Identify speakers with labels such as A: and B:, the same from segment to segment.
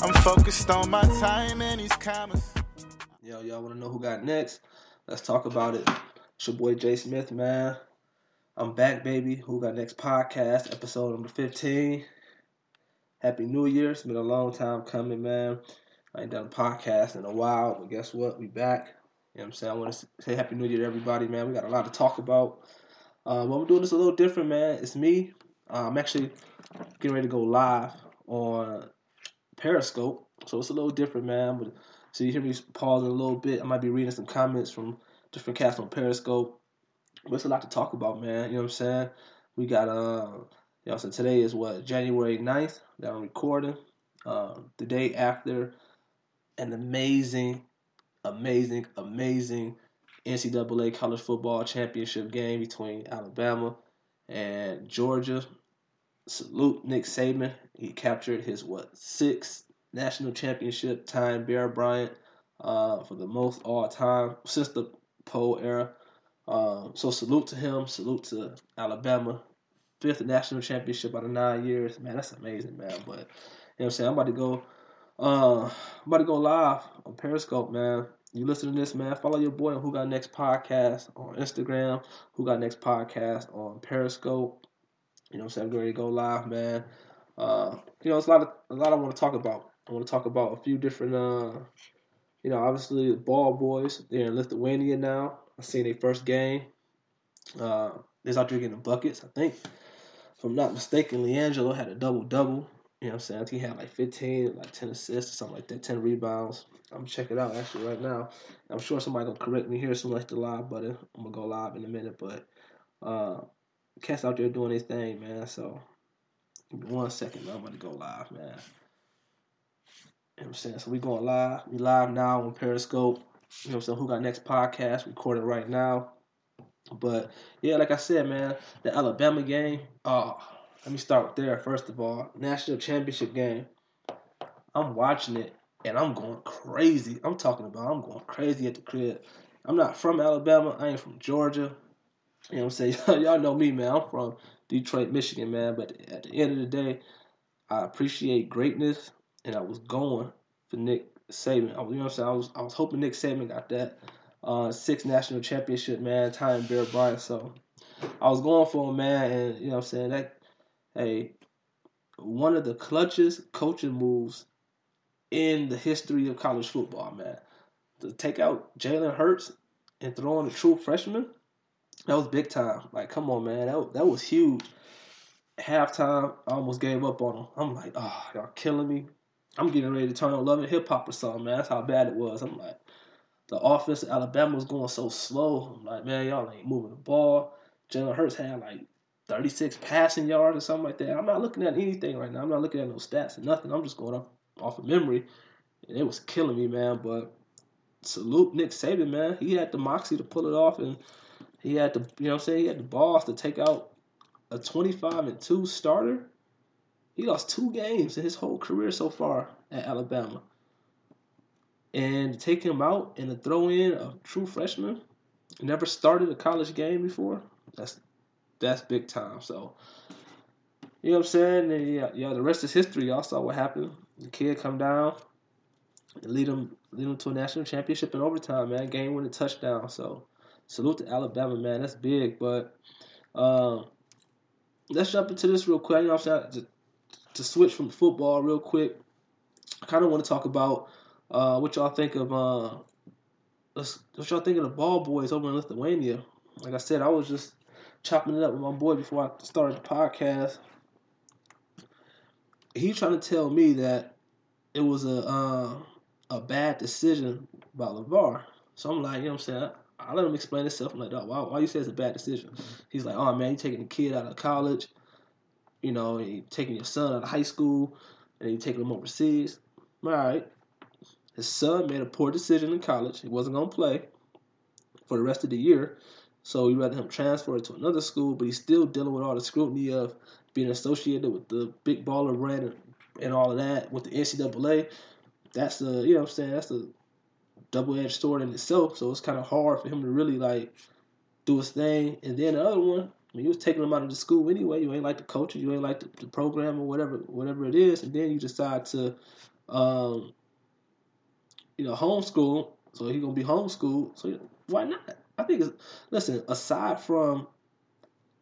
A: I'm focused on my time and these commas.
B: Yo, y'all want to know who got next? Let's talk about it. It's your boy Jay Smith, man. I'm back, baby. Who got next podcast, episode number 15. Happy New Year. It's been a long time coming, man. I ain't done a podcast in a while, but guess what? We back. You know what I'm saying? I want to say Happy New Year to everybody, man. We got a lot to talk about. Uh, but we're doing this a little different, man. It's me. Uh, I'm actually getting ready to go live on Periscope, so it's a little different, man. But so you hear me pausing a little bit. I might be reading some comments from different cats on Periscope. But it's a lot to talk about, man. You know what I'm saying? We got uh, you know, so today is what January 9th that I'm recording. Uh, the day after an amazing, amazing, amazing NCAA college football championship game between Alabama and Georgia. Salute Nick Saban. He captured his what sixth national championship time Bear Bryant uh, for the most all time since the poll era. Um, so salute to him. Salute to Alabama. Fifth national championship out of nine years. Man, that's amazing, man. But you know what I'm saying? I'm about to go. Uh, I'm about to go live on Periscope, man. You listen to this, man. Follow your boy on Who Got Next podcast on Instagram. Who Got Next podcast on Periscope. You know what I'm? Ready to go live, man. Uh, you know, it's a lot of a lot I want to talk about. I want to talk about a few different uh, you know, obviously the ball boys, they're in Lithuania now. I seen their first game. Uh they're out there getting buckets, I think. If I'm not mistaken, LiAngelo had a double double. You know what I'm saying? He had like 15, like 10 assists or something like that, 10 rebounds. I'm checking it out actually right now. I'm sure somebody gonna correct me here as soon as the live button. I'm gonna go live in a minute, but uh cats out there doing their thing, man. So one second, man. I'm about to go live, man. You know what I'm saying? So we going live. We live now on Periscope. You know what I'm saying? Who got next podcast? Recording right now. But yeah, like I said, man, the Alabama game. Oh, let me start there. First of all, national championship game. I'm watching it and I'm going crazy. I'm talking about I'm going crazy at the crib. I'm not from Alabama. I ain't from Georgia. You know what I'm saying? Y'all know me, man. I'm from Detroit, Michigan, man. But at the end of the day, I appreciate greatness, and I was going for Nick Saban. You know what I'm saying? I was, I was hoping Nick Saban got that uh, six national championship, man. Time Bear Bryant. So I was going for him, man. And you know what I'm saying? That, hey, one of the clutchest coaching moves in the history of college football, man. To take out Jalen Hurts and throw in a true freshman that was big time. Like, come on, man, that that was huge. Halftime, I almost gave up on them. I'm like, oh, y'all killing me. I'm getting ready to turn on Love and Hip Hop or something, man. That's how bad it was. I'm like, the offense of Alabama was going so slow. I'm like, man, y'all ain't moving the ball. Jalen Hurts had like 36 passing yards or something like that. I'm not looking at anything right now. I'm not looking at no stats or nothing. I'm just going off off of memory. And it was killing me, man. But salute Nick Saban, man. He had the moxie to pull it off and he had the you know I'm saying, he had the balls to take out a 25 and 2 starter. He lost two games in his whole career so far at Alabama. And to take him out and throw in a true freshman, never started a college game before, that's that's big time. So you know what I'm saying? And yeah, yeah, the rest is history. Y'all saw what happened. The kid come down and lead him lead him to a national championship in overtime, man. Game winning touchdown. So salute to Alabama, man. That's big. But um, let's jump into this real quick. You know I'm? To, to switch from football real quick, I kind of want to talk about uh, what y'all think of uh, what y'all think of the ball boys over in Lithuania. Like I said, I was just chopping it up with my boy before I started the podcast. He trying to tell me that it was a uh, a bad decision by LaVar. So I'm like, you know what I'm saying? I let him explain himself. I'm like, oh, why, why you say it's a bad decision? He's like, oh man, you taking a kid out of college, you know, you taking your son out of high school, and you taking him overseas. All right. His son made a poor decision in college. He wasn't gonna play for the rest of the year, so he rather him transfer to another school. But he's still dealing with all the scrutiny of being associated with the big baller brand and, and all of that with the NCAA. That's the you know what I'm saying. That's the double edged sword in itself. So it's kind of hard for him to really like do his thing. And then the other one, I mean, you was taking them out of the school anyway. You ain't like the coach, you ain't like the, the program or whatever, whatever it is, and then you decide to, um, you know, homeschool. So he gonna be homeschooled. So why not? I think it's listen. Aside from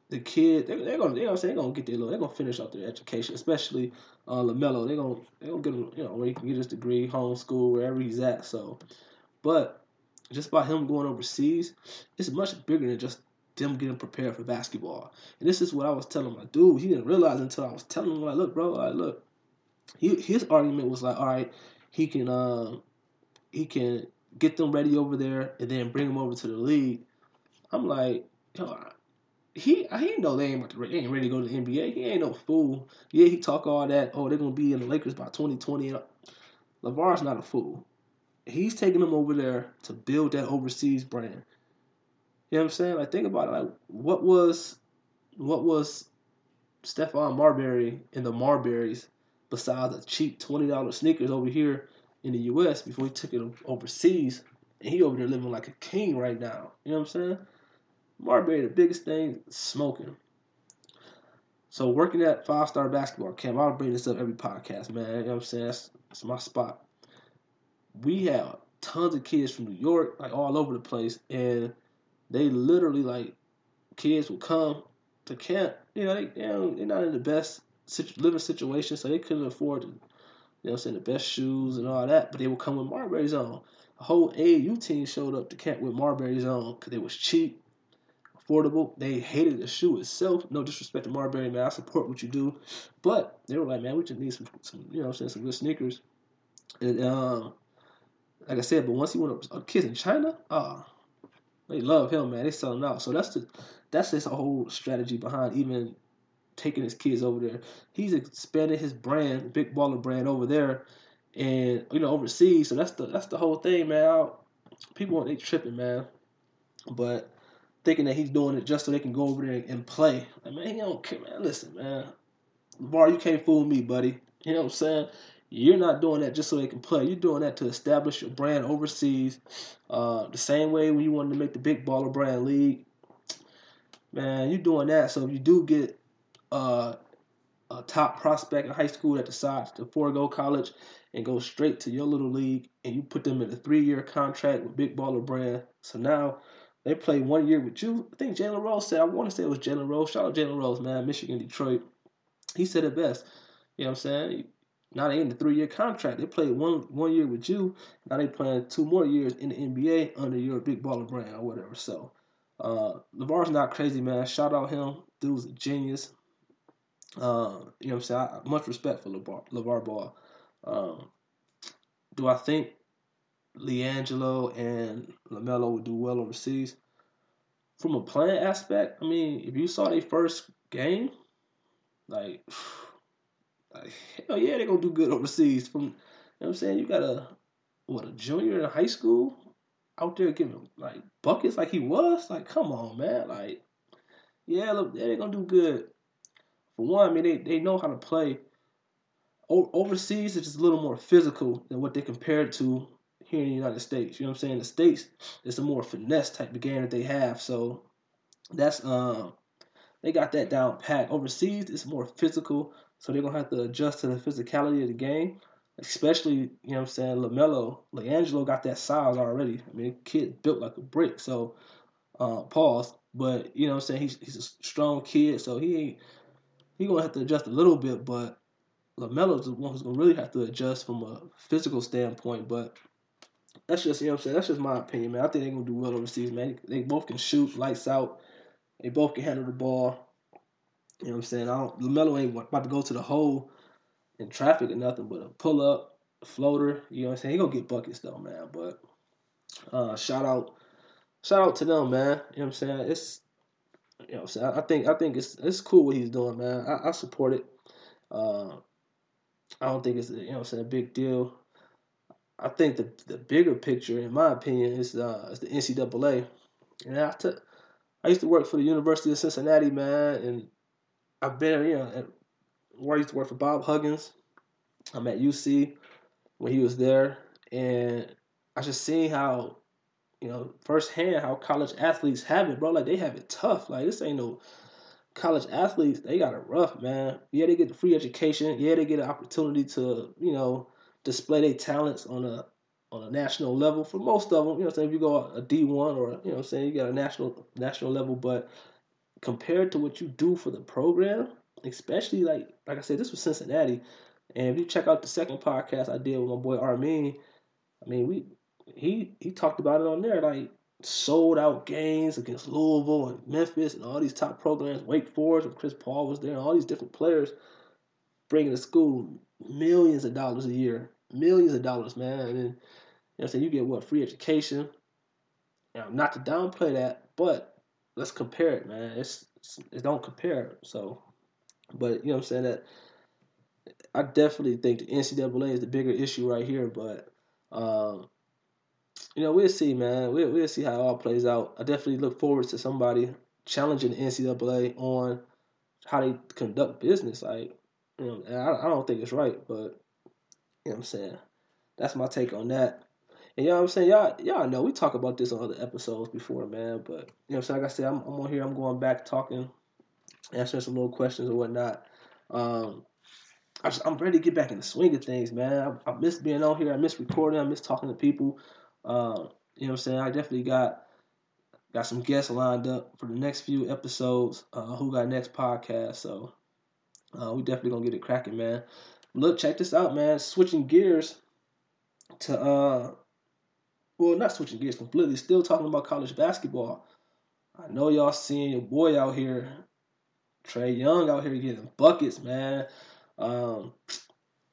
B: the kid, they, they're gonna, gonna say they're gonna get their little, they're gonna finish out their education, especially uh, LaMelo. They're gonna, they're gonna get him, you know, where he can get his degree, homeschool, wherever he's at. So, but just by him going overseas, it's much bigger than just them getting prepared for basketball. And this is what I was telling my dude. He didn't realize until I was telling him, like, look, bro, like, look. He, his argument was like, all right, he can, um, he can get them ready over there and then bring them over to the league. I'm like, yo, he he know they ain't to, they ain't ready to go to the NBA. He ain't no fool. Yeah, he talk all that. Oh, they're gonna be in the Lakers by 2020. LaVar's not a fool. He's taking them over there to build that overseas brand. You know what I'm saying? Like think about it. Like what was what was Stephon Marbury and the Marburys besides a cheap twenty dollar sneakers over here in the US before he took it overseas and he over there living like a king right now. You know what I'm saying? Marbury, the biggest thing, smoking. So working at five star basketball camp, I'll bring this up every podcast, man. You know what I'm saying? That's, that's my spot. We have tons of kids from New York, like all over the place, and they literally like kids will come to camp. You know, they, they they're not in the best living situation, so they couldn't afford to, you know, saying the best shoes and all that. But they would come with Marbury's on. The whole AAU team showed up to camp with Marbury's on because it was cheap, affordable. They hated the shoe itself. No disrespect to Marbury, man. I support what you do, but they were like, man, we just need some, some you know, saying some good sneakers. And um, like I said, but once he went up, uh, kids in China, ah. Uh, they love him, man. They sell him out. So that's the that's his whole strategy behind even taking his kids over there. He's expanded his brand, big baller brand over there, and you know overseas. So that's the that's the whole thing, man. People are they tripping, man, but thinking that he's doing it just so they can go over there and play. Like, man, he don't care, man. Listen, man, Bar, you can't fool me, buddy. You know what I'm saying? You're not doing that just so they can play. You're doing that to establish your brand overseas. Uh, the same way when you wanted to make the big baller brand league, man, you're doing that. So if you do get uh, a top prospect in high school that decides to forego college and go straight to your little league, and you put them in a three-year contract with big baller brand, so now they play one year with you. I think Jalen Rose said, I want to say it was Jalen Rose. Shout out Jalen Rose, man, Michigan, Detroit. He said it best. You know what I'm saying? Now they in the three year contract. They played one one year with you. Now they playing two more years in the NBA under your big baller brand or whatever. So uh LaVar's not crazy, man. Shout out him. Dude's a genius. Uh, you know what I'm saying? I, much respect for LaVar, LaVar Ball. Um, do I think LiAngelo and LaMelo would do well overseas? From a playing aspect, I mean, if you saw their first game, like like, hell yeah, they're gonna do good overseas. From you know what I'm saying, you got a what a junior in high school out there giving like buckets like he was. Like, come on, man. Like, yeah, look, they're gonna do good. For one, I mean, they, they know how to play. O- overseas, it's just a little more physical than what they compared to here in the United States. You know what I'm saying? The States, it's a more finesse type of game that they have. So that's um they got that down pat. Overseas, it's more physical, so they're gonna have to adjust to the physicality of the game. Especially, you know what I'm saying, LaMelo, LiAngelo got that size already. I mean, kid built like a brick. So, uh, pause. But you know what I'm saying, he's he's a strong kid, so he ain't he gonna have to adjust a little bit. But LaMelo's the one who's gonna really have to adjust from a physical standpoint. But that's just you know what I'm saying. That's just my opinion, man. I think they're gonna do well overseas, man. They both can shoot lights out. They both can handle the ball. You know what I'm saying? I don't, LaMelo ain't about to go to the hole in traffic or nothing, but a pull up, a floater. You know what I'm saying? He gonna get buckets though, man. But uh, shout out, shout out to them, man. You know what I'm saying? It's you know, what I'm saying I think I think it's it's cool what he's doing, man. I, I support it. Uh, I don't think it's you know what I'm saying a big deal. I think the the bigger picture, in my opinion, is uh is the NCAA. And I took I used to work for the University of Cincinnati, man, and I've been, you know, where I used to work for Bob Huggins. I'm at UC when he was there, and I just seen how, you know, firsthand how college athletes have it, bro. Like they have it tough. Like this ain't no, college athletes, they got it rough, man. Yeah, they get the free education. Yeah, they get an opportunity to, you know, display their talents on a on a national level. For most of them, you know, I'm saying if you go a D one or you know, I'm saying you got a national national level, but compared to what you do for the program, especially like like I said, this was Cincinnati, and if you check out the second podcast I did with my boy Armin, I mean we he he talked about it on there like sold out games against Louisville and Memphis and all these top programs, Wake Forest and Chris Paul was there, and all these different players bringing to school millions of dollars a year, millions of dollars, man. And then, you know, so you get what free education. Now, not to downplay that, but let's compare it, man. It's, it's it don't compare. So, but you know, what I'm saying that I definitely think the NCAA is the bigger issue right here, but. Um, you know, we'll see, man. We'll, we'll see how it all plays out. I definitely look forward to somebody challenging the NCAA on how they conduct business. Like, you know, I, I don't think it's right, but you know what I'm saying. That's my take on that. And you know what I'm saying? Y'all, y'all know we talk about this on other episodes before, man. But you know what I'm saying? Like I said, I'm, I'm on here. I'm going back talking, answering some little questions or whatnot. Um, I am ready to get back in the swing of things, man. I, I miss being on here. I miss recording. I miss talking to people. Uh, you know what I'm saying? I definitely got got some guests lined up for the next few episodes. Uh, who got next podcast? So uh, we definitely gonna get it cracking, man. Look, check this out, man. Switching gears to uh, well, not switching gears completely. Still talking about college basketball. I know y'all seeing your boy out here, Trae Young out here getting buckets, man. Um,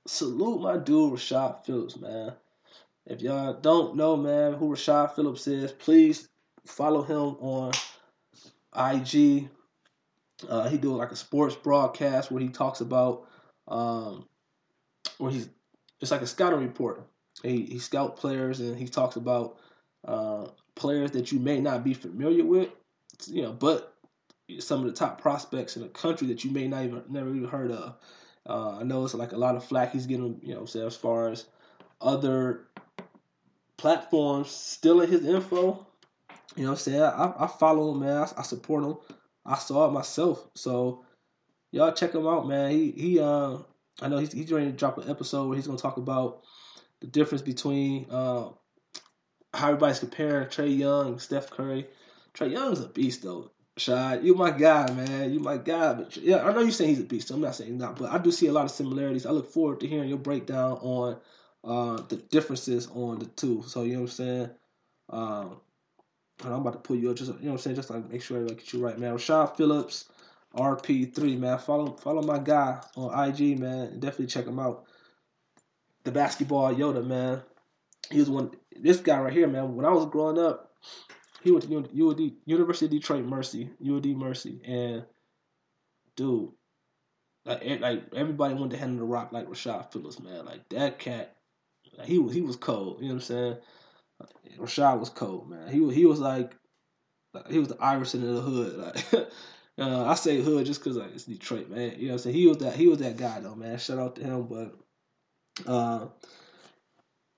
B: salute my dude Rashad Phillips, man. If y'all don't know, man, who Rashad Phillips is, please follow him on IG. Uh, he do like a sports broadcast where he talks about um, where he's it's like a scouting report. He he scout players and he talks about uh, players that you may not be familiar with, you know, but some of the top prospects in the country that you may not even never even heard of. Uh, I know it's like a lot of flack he's getting, you know, say as far as other platforms stealing his info. You know I'm saying? I, I follow him, man. I, I, support him. I saw it myself. So y'all check him out, man. He he uh I know he's he's ready to drop an episode where he's gonna talk about the difference between uh how everybody's comparing Trae Young Steph Curry. Trae Young's a beast though. Shad, you my guy, man. You my guy. But yeah, I know you're saying he's a beast. So I'm not saying not, but I do see a lot of similarities. I look forward to hearing your breakdown on uh, the differences on the two. So you know what I'm saying. Um, and I'm about to pull you up, just you know what I'm saying, just like make sure I get you right, man. Rashad Phillips, RP3, man. Follow follow my guy on IG, man. Definitely check him out. The basketball Yoda, man. He was one. This guy right here, man. When I was growing up, he went to UD, University of Detroit Mercy, UD Mercy, and dude, like like everybody wanted to handle the rock like Rashad Phillips, man. Like that cat like, he was he was cold. You know what I'm saying? Rashad was cold, man. He he was like he was the Iverson in the hood. Like uh, I say hood just because like, it's Detroit, man. You know what I'm saying? He was that he was that guy though, man. Shout out to him. But uh,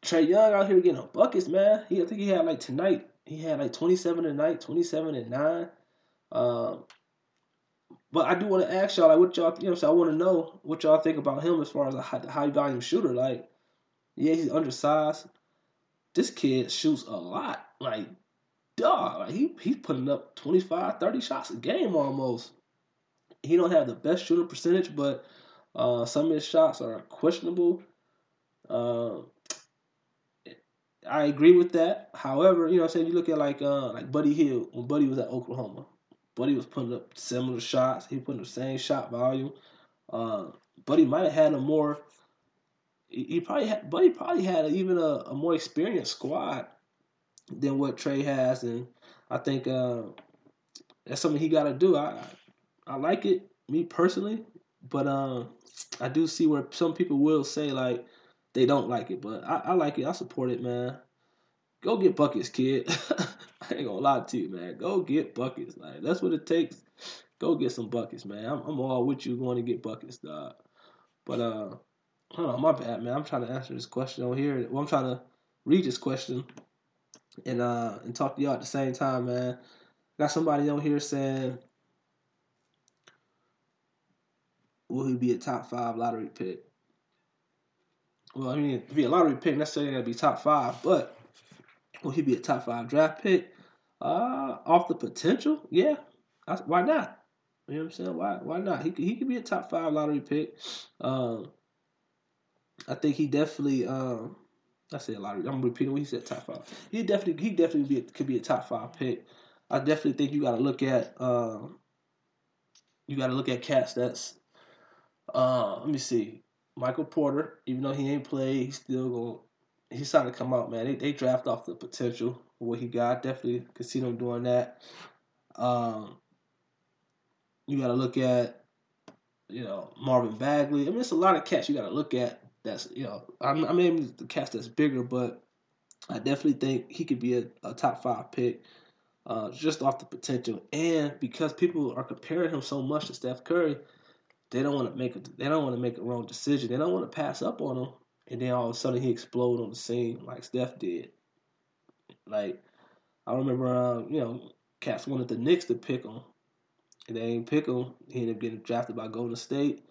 B: Trae Young out here getting buckets, man. He I think he had like tonight. He had like 27 tonight, 27 and nine. Um, but I do want to ask y'all, like, what y'all, you know, so I want to know what y'all think about him as far as a high, high volume shooter. Like, yeah, he's undersized. This kid shoots a lot. Like, dog, like he he's putting up 25, 30 shots a game almost. He don't have the best shooting percentage, but uh, some of his shots are questionable. Uh, I agree with that. However, you know I'm saying? You look at like uh, like Buddy Hield when Buddy was at Oklahoma. Buddy was putting up similar shots. He putting the same shot volume. Uh, Buddy might have had a more he probably had, Buddy probably had even a, a more experienced squad than what Trae has, and I think uh, that's something he got to do. I I like it, me personally, but um, I do see where some people will say like they don't like it, but I, I like it. I support it, man. Go get buckets, kid. I ain't gonna lie to you, man. Go get buckets. Like that's what it takes. Go get some buckets, man. I'm, I'm all with you going to get buckets, dog. But uh, Hold on, my bad, man. I'm trying to answer this question over here. Well, I'm trying to read this question and uh and talk to y'all at the same time, man. Got somebody on here saying, will he be a top five lottery pick? Well, I mean, to be a lottery pick, necessarily going to be top five, but will he be a top five draft pick? Uh, off the potential, yeah. Why not? You know what I'm saying? Why why not? He he could be a top five lottery pick. Um, I think he definitely. Um, I say a lottery. I'm repeating what he said. Top five. He definitely he definitely be a, could be a top five pick. I definitely think you got to look at. Um, you got to look at cats that's. Uh, let me see. Michael Porter, even though he ain't played, he's still going. He's starting to come out, man. They they draft off the potential of what he got. Definitely could see them doing that. Um, you got to look at, you know, Marvin Bagley. I mean, it's a lot of cats you got to look at. That's you know, I'm, I mean, the cats that's bigger, but I definitely think he could be a, a top five pick, uh, just off the potential, and because people are comparing him so much to Steph Curry, they don't want to make a they don't want to make a wrong decision. They don't want to pass up on him, and then all of a sudden he explode on the scene like Steph did. Like I remember, uh, you know, Cats wanted the Knicks to pick him, and they ain't pick him. He ended up getting drafted by Golden State.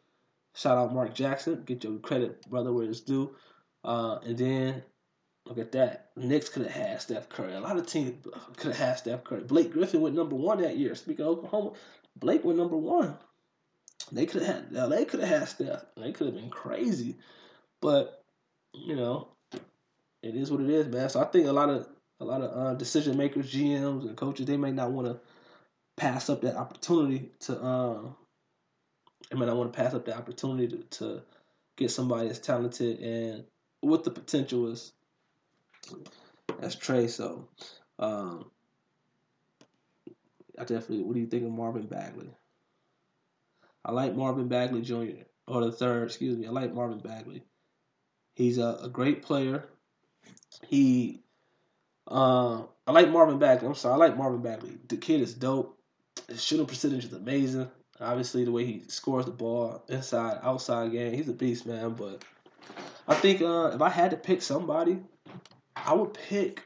B: Shout out Mark Jackson. Get your credit, brother, where it's due. Uh, and then look at that. Knicks could have had Steph Curry. A lot of teams could have had Steph Curry. Blake Griffin went number one that year. Speaking of Oklahoma, Blake went number one. They could have had They could have had Steph. They could have been crazy. But, you know, it is what it is, man. So I think a lot of a lot of uh, decision makers, GMs, and coaches, they may not want to pass up that opportunity to. Um, I may not want to pass up the opportunity to, to get somebody as talented and with the potential as as Trae. So, um, I definitely. What do you think of Marvin Bagley? I like Marvin Bagley Jr. or the third. Excuse me. I like Marvin Bagley. He's a, a great player. He uh, I like Marvin Bagley. I'm sorry, I like Marvin Bagley. The kid is dope. His shooting percentage is amazing. Obviously, the way he scores the ball inside, outside game, he's a beast, man. But I think uh, if I had to pick somebody, I would pick.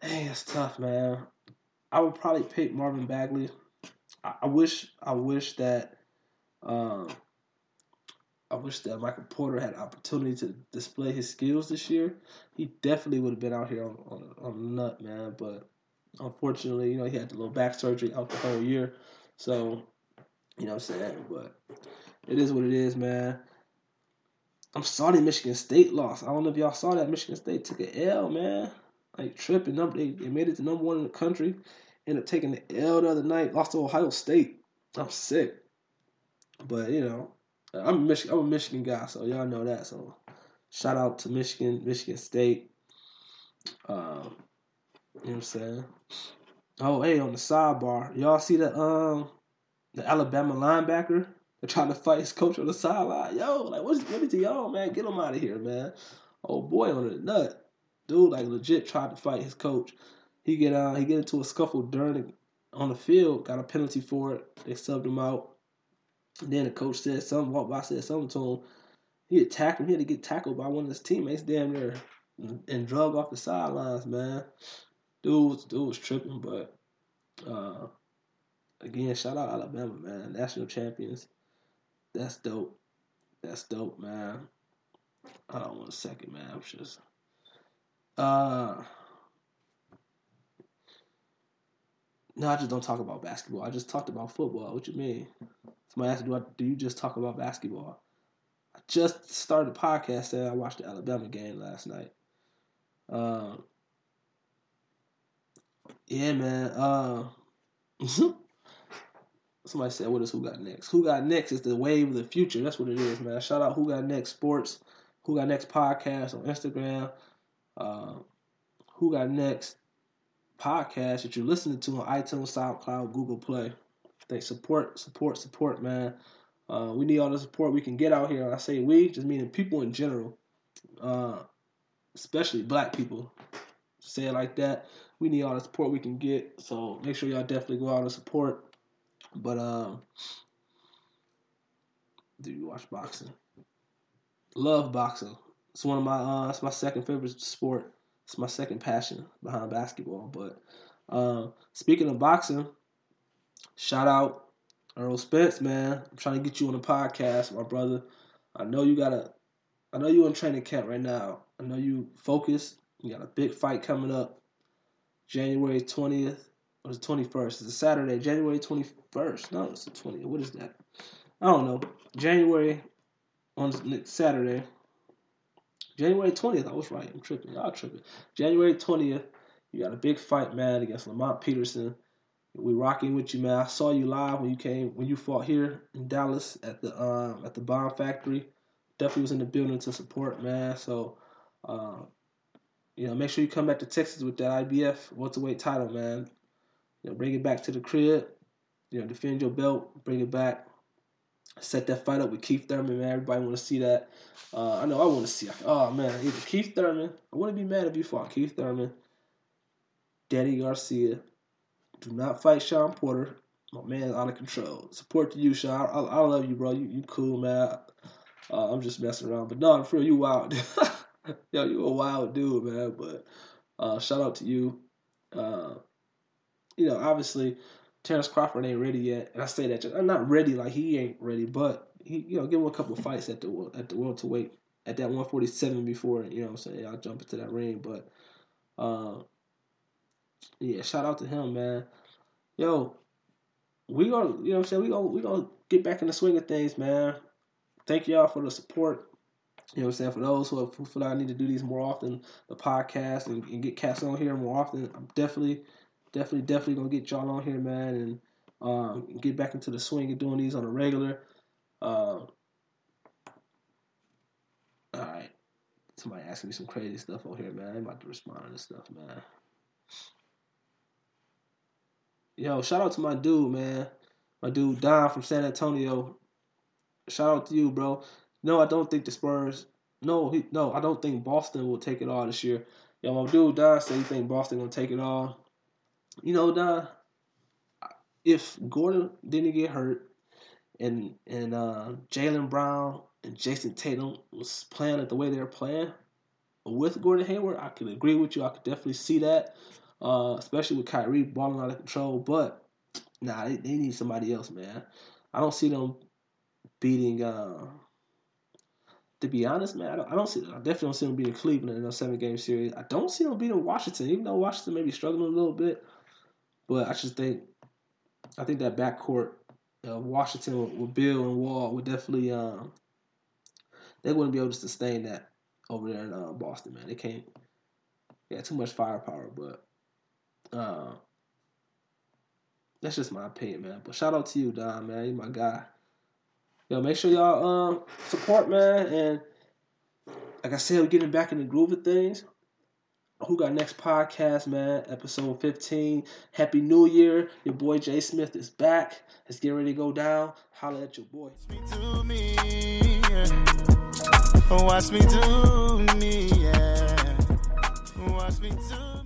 B: Dang, it's tough, man. I would probably pick Marvin Bagley. I, I wish, I wish that um, I wish that Michael Porter had opportunity to display his skills this year. He definitely would have been out here on on, on the nut, man. But unfortunately, you know, he had the little back surgery out the whole year. So, you know what I'm saying? But it is what it is, man. I'm sorry Michigan State lost. I don't know if y'all saw that. Michigan State took an L, man. Like tripping. Number they, they made it to number one in the country. Ended up taking the L the other night. Lost to Ohio State. I'm sick. But, you know, I'm a Michigan. I'm a Michigan guy, so y'all know that. So shout out to Michigan, Michigan State. Um, you know what I'm saying? Oh, hey, on the sidebar, y'all see the um the Alabama linebacker that tried to fight his coach on the sideline? Yo, like what's what is on, man? Get him out of here, man. Oh boy, on the nut. Dude, like legit tried to fight his coach. He get uh he get into a scuffle during the, on the field, got a penalty for it. They subbed him out. Then the coach said something. Walked by, said something to him. He attacked him. He had to get tackled by one of his teammates damn near and drug off the sidelines, man. Dude was, dude was tripping, but uh, again, shout out Alabama, man. National champions. That's dope. That's dope, man. Hold on one second, man. I'm just uh No, I just don't talk about basketball. I just talked about football. What you mean? Somebody asked, do, I, do you just talk about basketball? I just started a podcast saying I watched the Alabama game last night. Um, yeah, man. Uh, somebody said, "What is who got next? Who got next is the wave of the future. That's what it is, man. Shout out who got next sports, who got next podcast on Instagram, uh, who got next podcast that you're listening to on iTunes, SoundCloud, Google Play. They support, support, support, man. Uh, we need all the support we can get out here. I say we, just meaning people in general, uh, especially black people. Say it like that. We need all the support we can get. So make sure y'all definitely go out and support. But um, do you watch boxing? Love boxing. It's one of my uh, it's my second favorite sport. It's my second passion behind basketball. But uh, speaking of boxing, shout out Errol Spence, man, I'm trying to get you on the podcast, my brother. I know you got a, I know you in training camp right now. I know you focused. You got a big fight coming up, January twentieth or the twenty first. It's a Saturday, January twenty first. No, it's the twentieth. What is that? I don't know. January on Saturday. January twentieth. I was right. I'm tripping. Y'all tripping. January twentieth. You got a big fight, man, against Lamont Peterson. We rocking with you, man. I saw you live when you came when you fought here in Dallas at the um, at the Bomb Factory. Definitely was in the building to support, man. So, uh, you know, make sure you come back to Texas with that IBF welterweight title, man. You know, bring it back to the crib. You know, defend your belt, bring it back. Set that fight up with Keith Thurman, man. Everybody want to see that. Uh, I know I want to see. Oh man, either Keith Thurman. I wouldn't be mad if you fought Keith Thurman, Danny Garcia, do not fight Shawn Porter. My man is out of control. Support to you, Shawn. I, I love you, bro. You you cool, man. Uh, I'm just messing around, but no, for real, you wild. Yo, you a wild dude, man. But uh, shout out to you. Uh, you know, obviously, Terence Crawford ain't ready yet, and I say that I'm not ready like he ain't ready, but he, you know, give him a couple fights at the at the welterweight at that 147 before you know what I'm saying I'll jump into that ring, but. Uh, yeah, shout out to him, man. Yo, we gonna, you know what I'm saying? We gonna, we gonna get back in the swing of things, man. Thank y'all for the support. You know what I'm saying? For those who, who feel like I need to do these more often, the podcast and, and get cats on here more often, I'm definitely, definitely, definitely gonna get y'all on here, man, and um, get back into the swing of doing these on a regular. Uh, all right. Somebody asking me some crazy stuff over here, man. I'm about to respond to this stuff, man. Yo, shout out to my dude, man. My dude Don from San Antonio. Shout out to you, bro. No, I don't think the Spurs. No, he, no, I don't think Boston will take it all this year. Yo, my dude Don said he think Boston gonna take it all. You know, Don, if Gordon didn't get hurt and and uh, Jaylen Brown and Jayson Tatum was playing it the way they're playing with Gordon Hayward, I could agree with you. I could definitely see that uh, especially with Kyrie balling out of control. But nah, they, they need somebody else, man. I don't see them beating. Uh, to be honest, man, I don't, I don't see. I definitely don't see them beating Cleveland in a seven game series. I don't see them beating Washington, even though Washington may be struggling a little bit. But I just think, I think that backcourt of Washington with, Beal and Wall would definitely, um, they wouldn't be able to sustain that over there in uh, Boston, man. They can't. Yeah, too much firepower, but uh, that's just my opinion, man. But shout out to you, Don, man. You my guy. Yo, make sure y'all um support, man. And like I said, we're getting back in the groove of things. Who got next podcast, man? Episode 15. Happy New Year. Your boy Jay Smith is back. Let's get ready to go down. Holla at your boy.
A: Watch me do me, yeah. Watch me do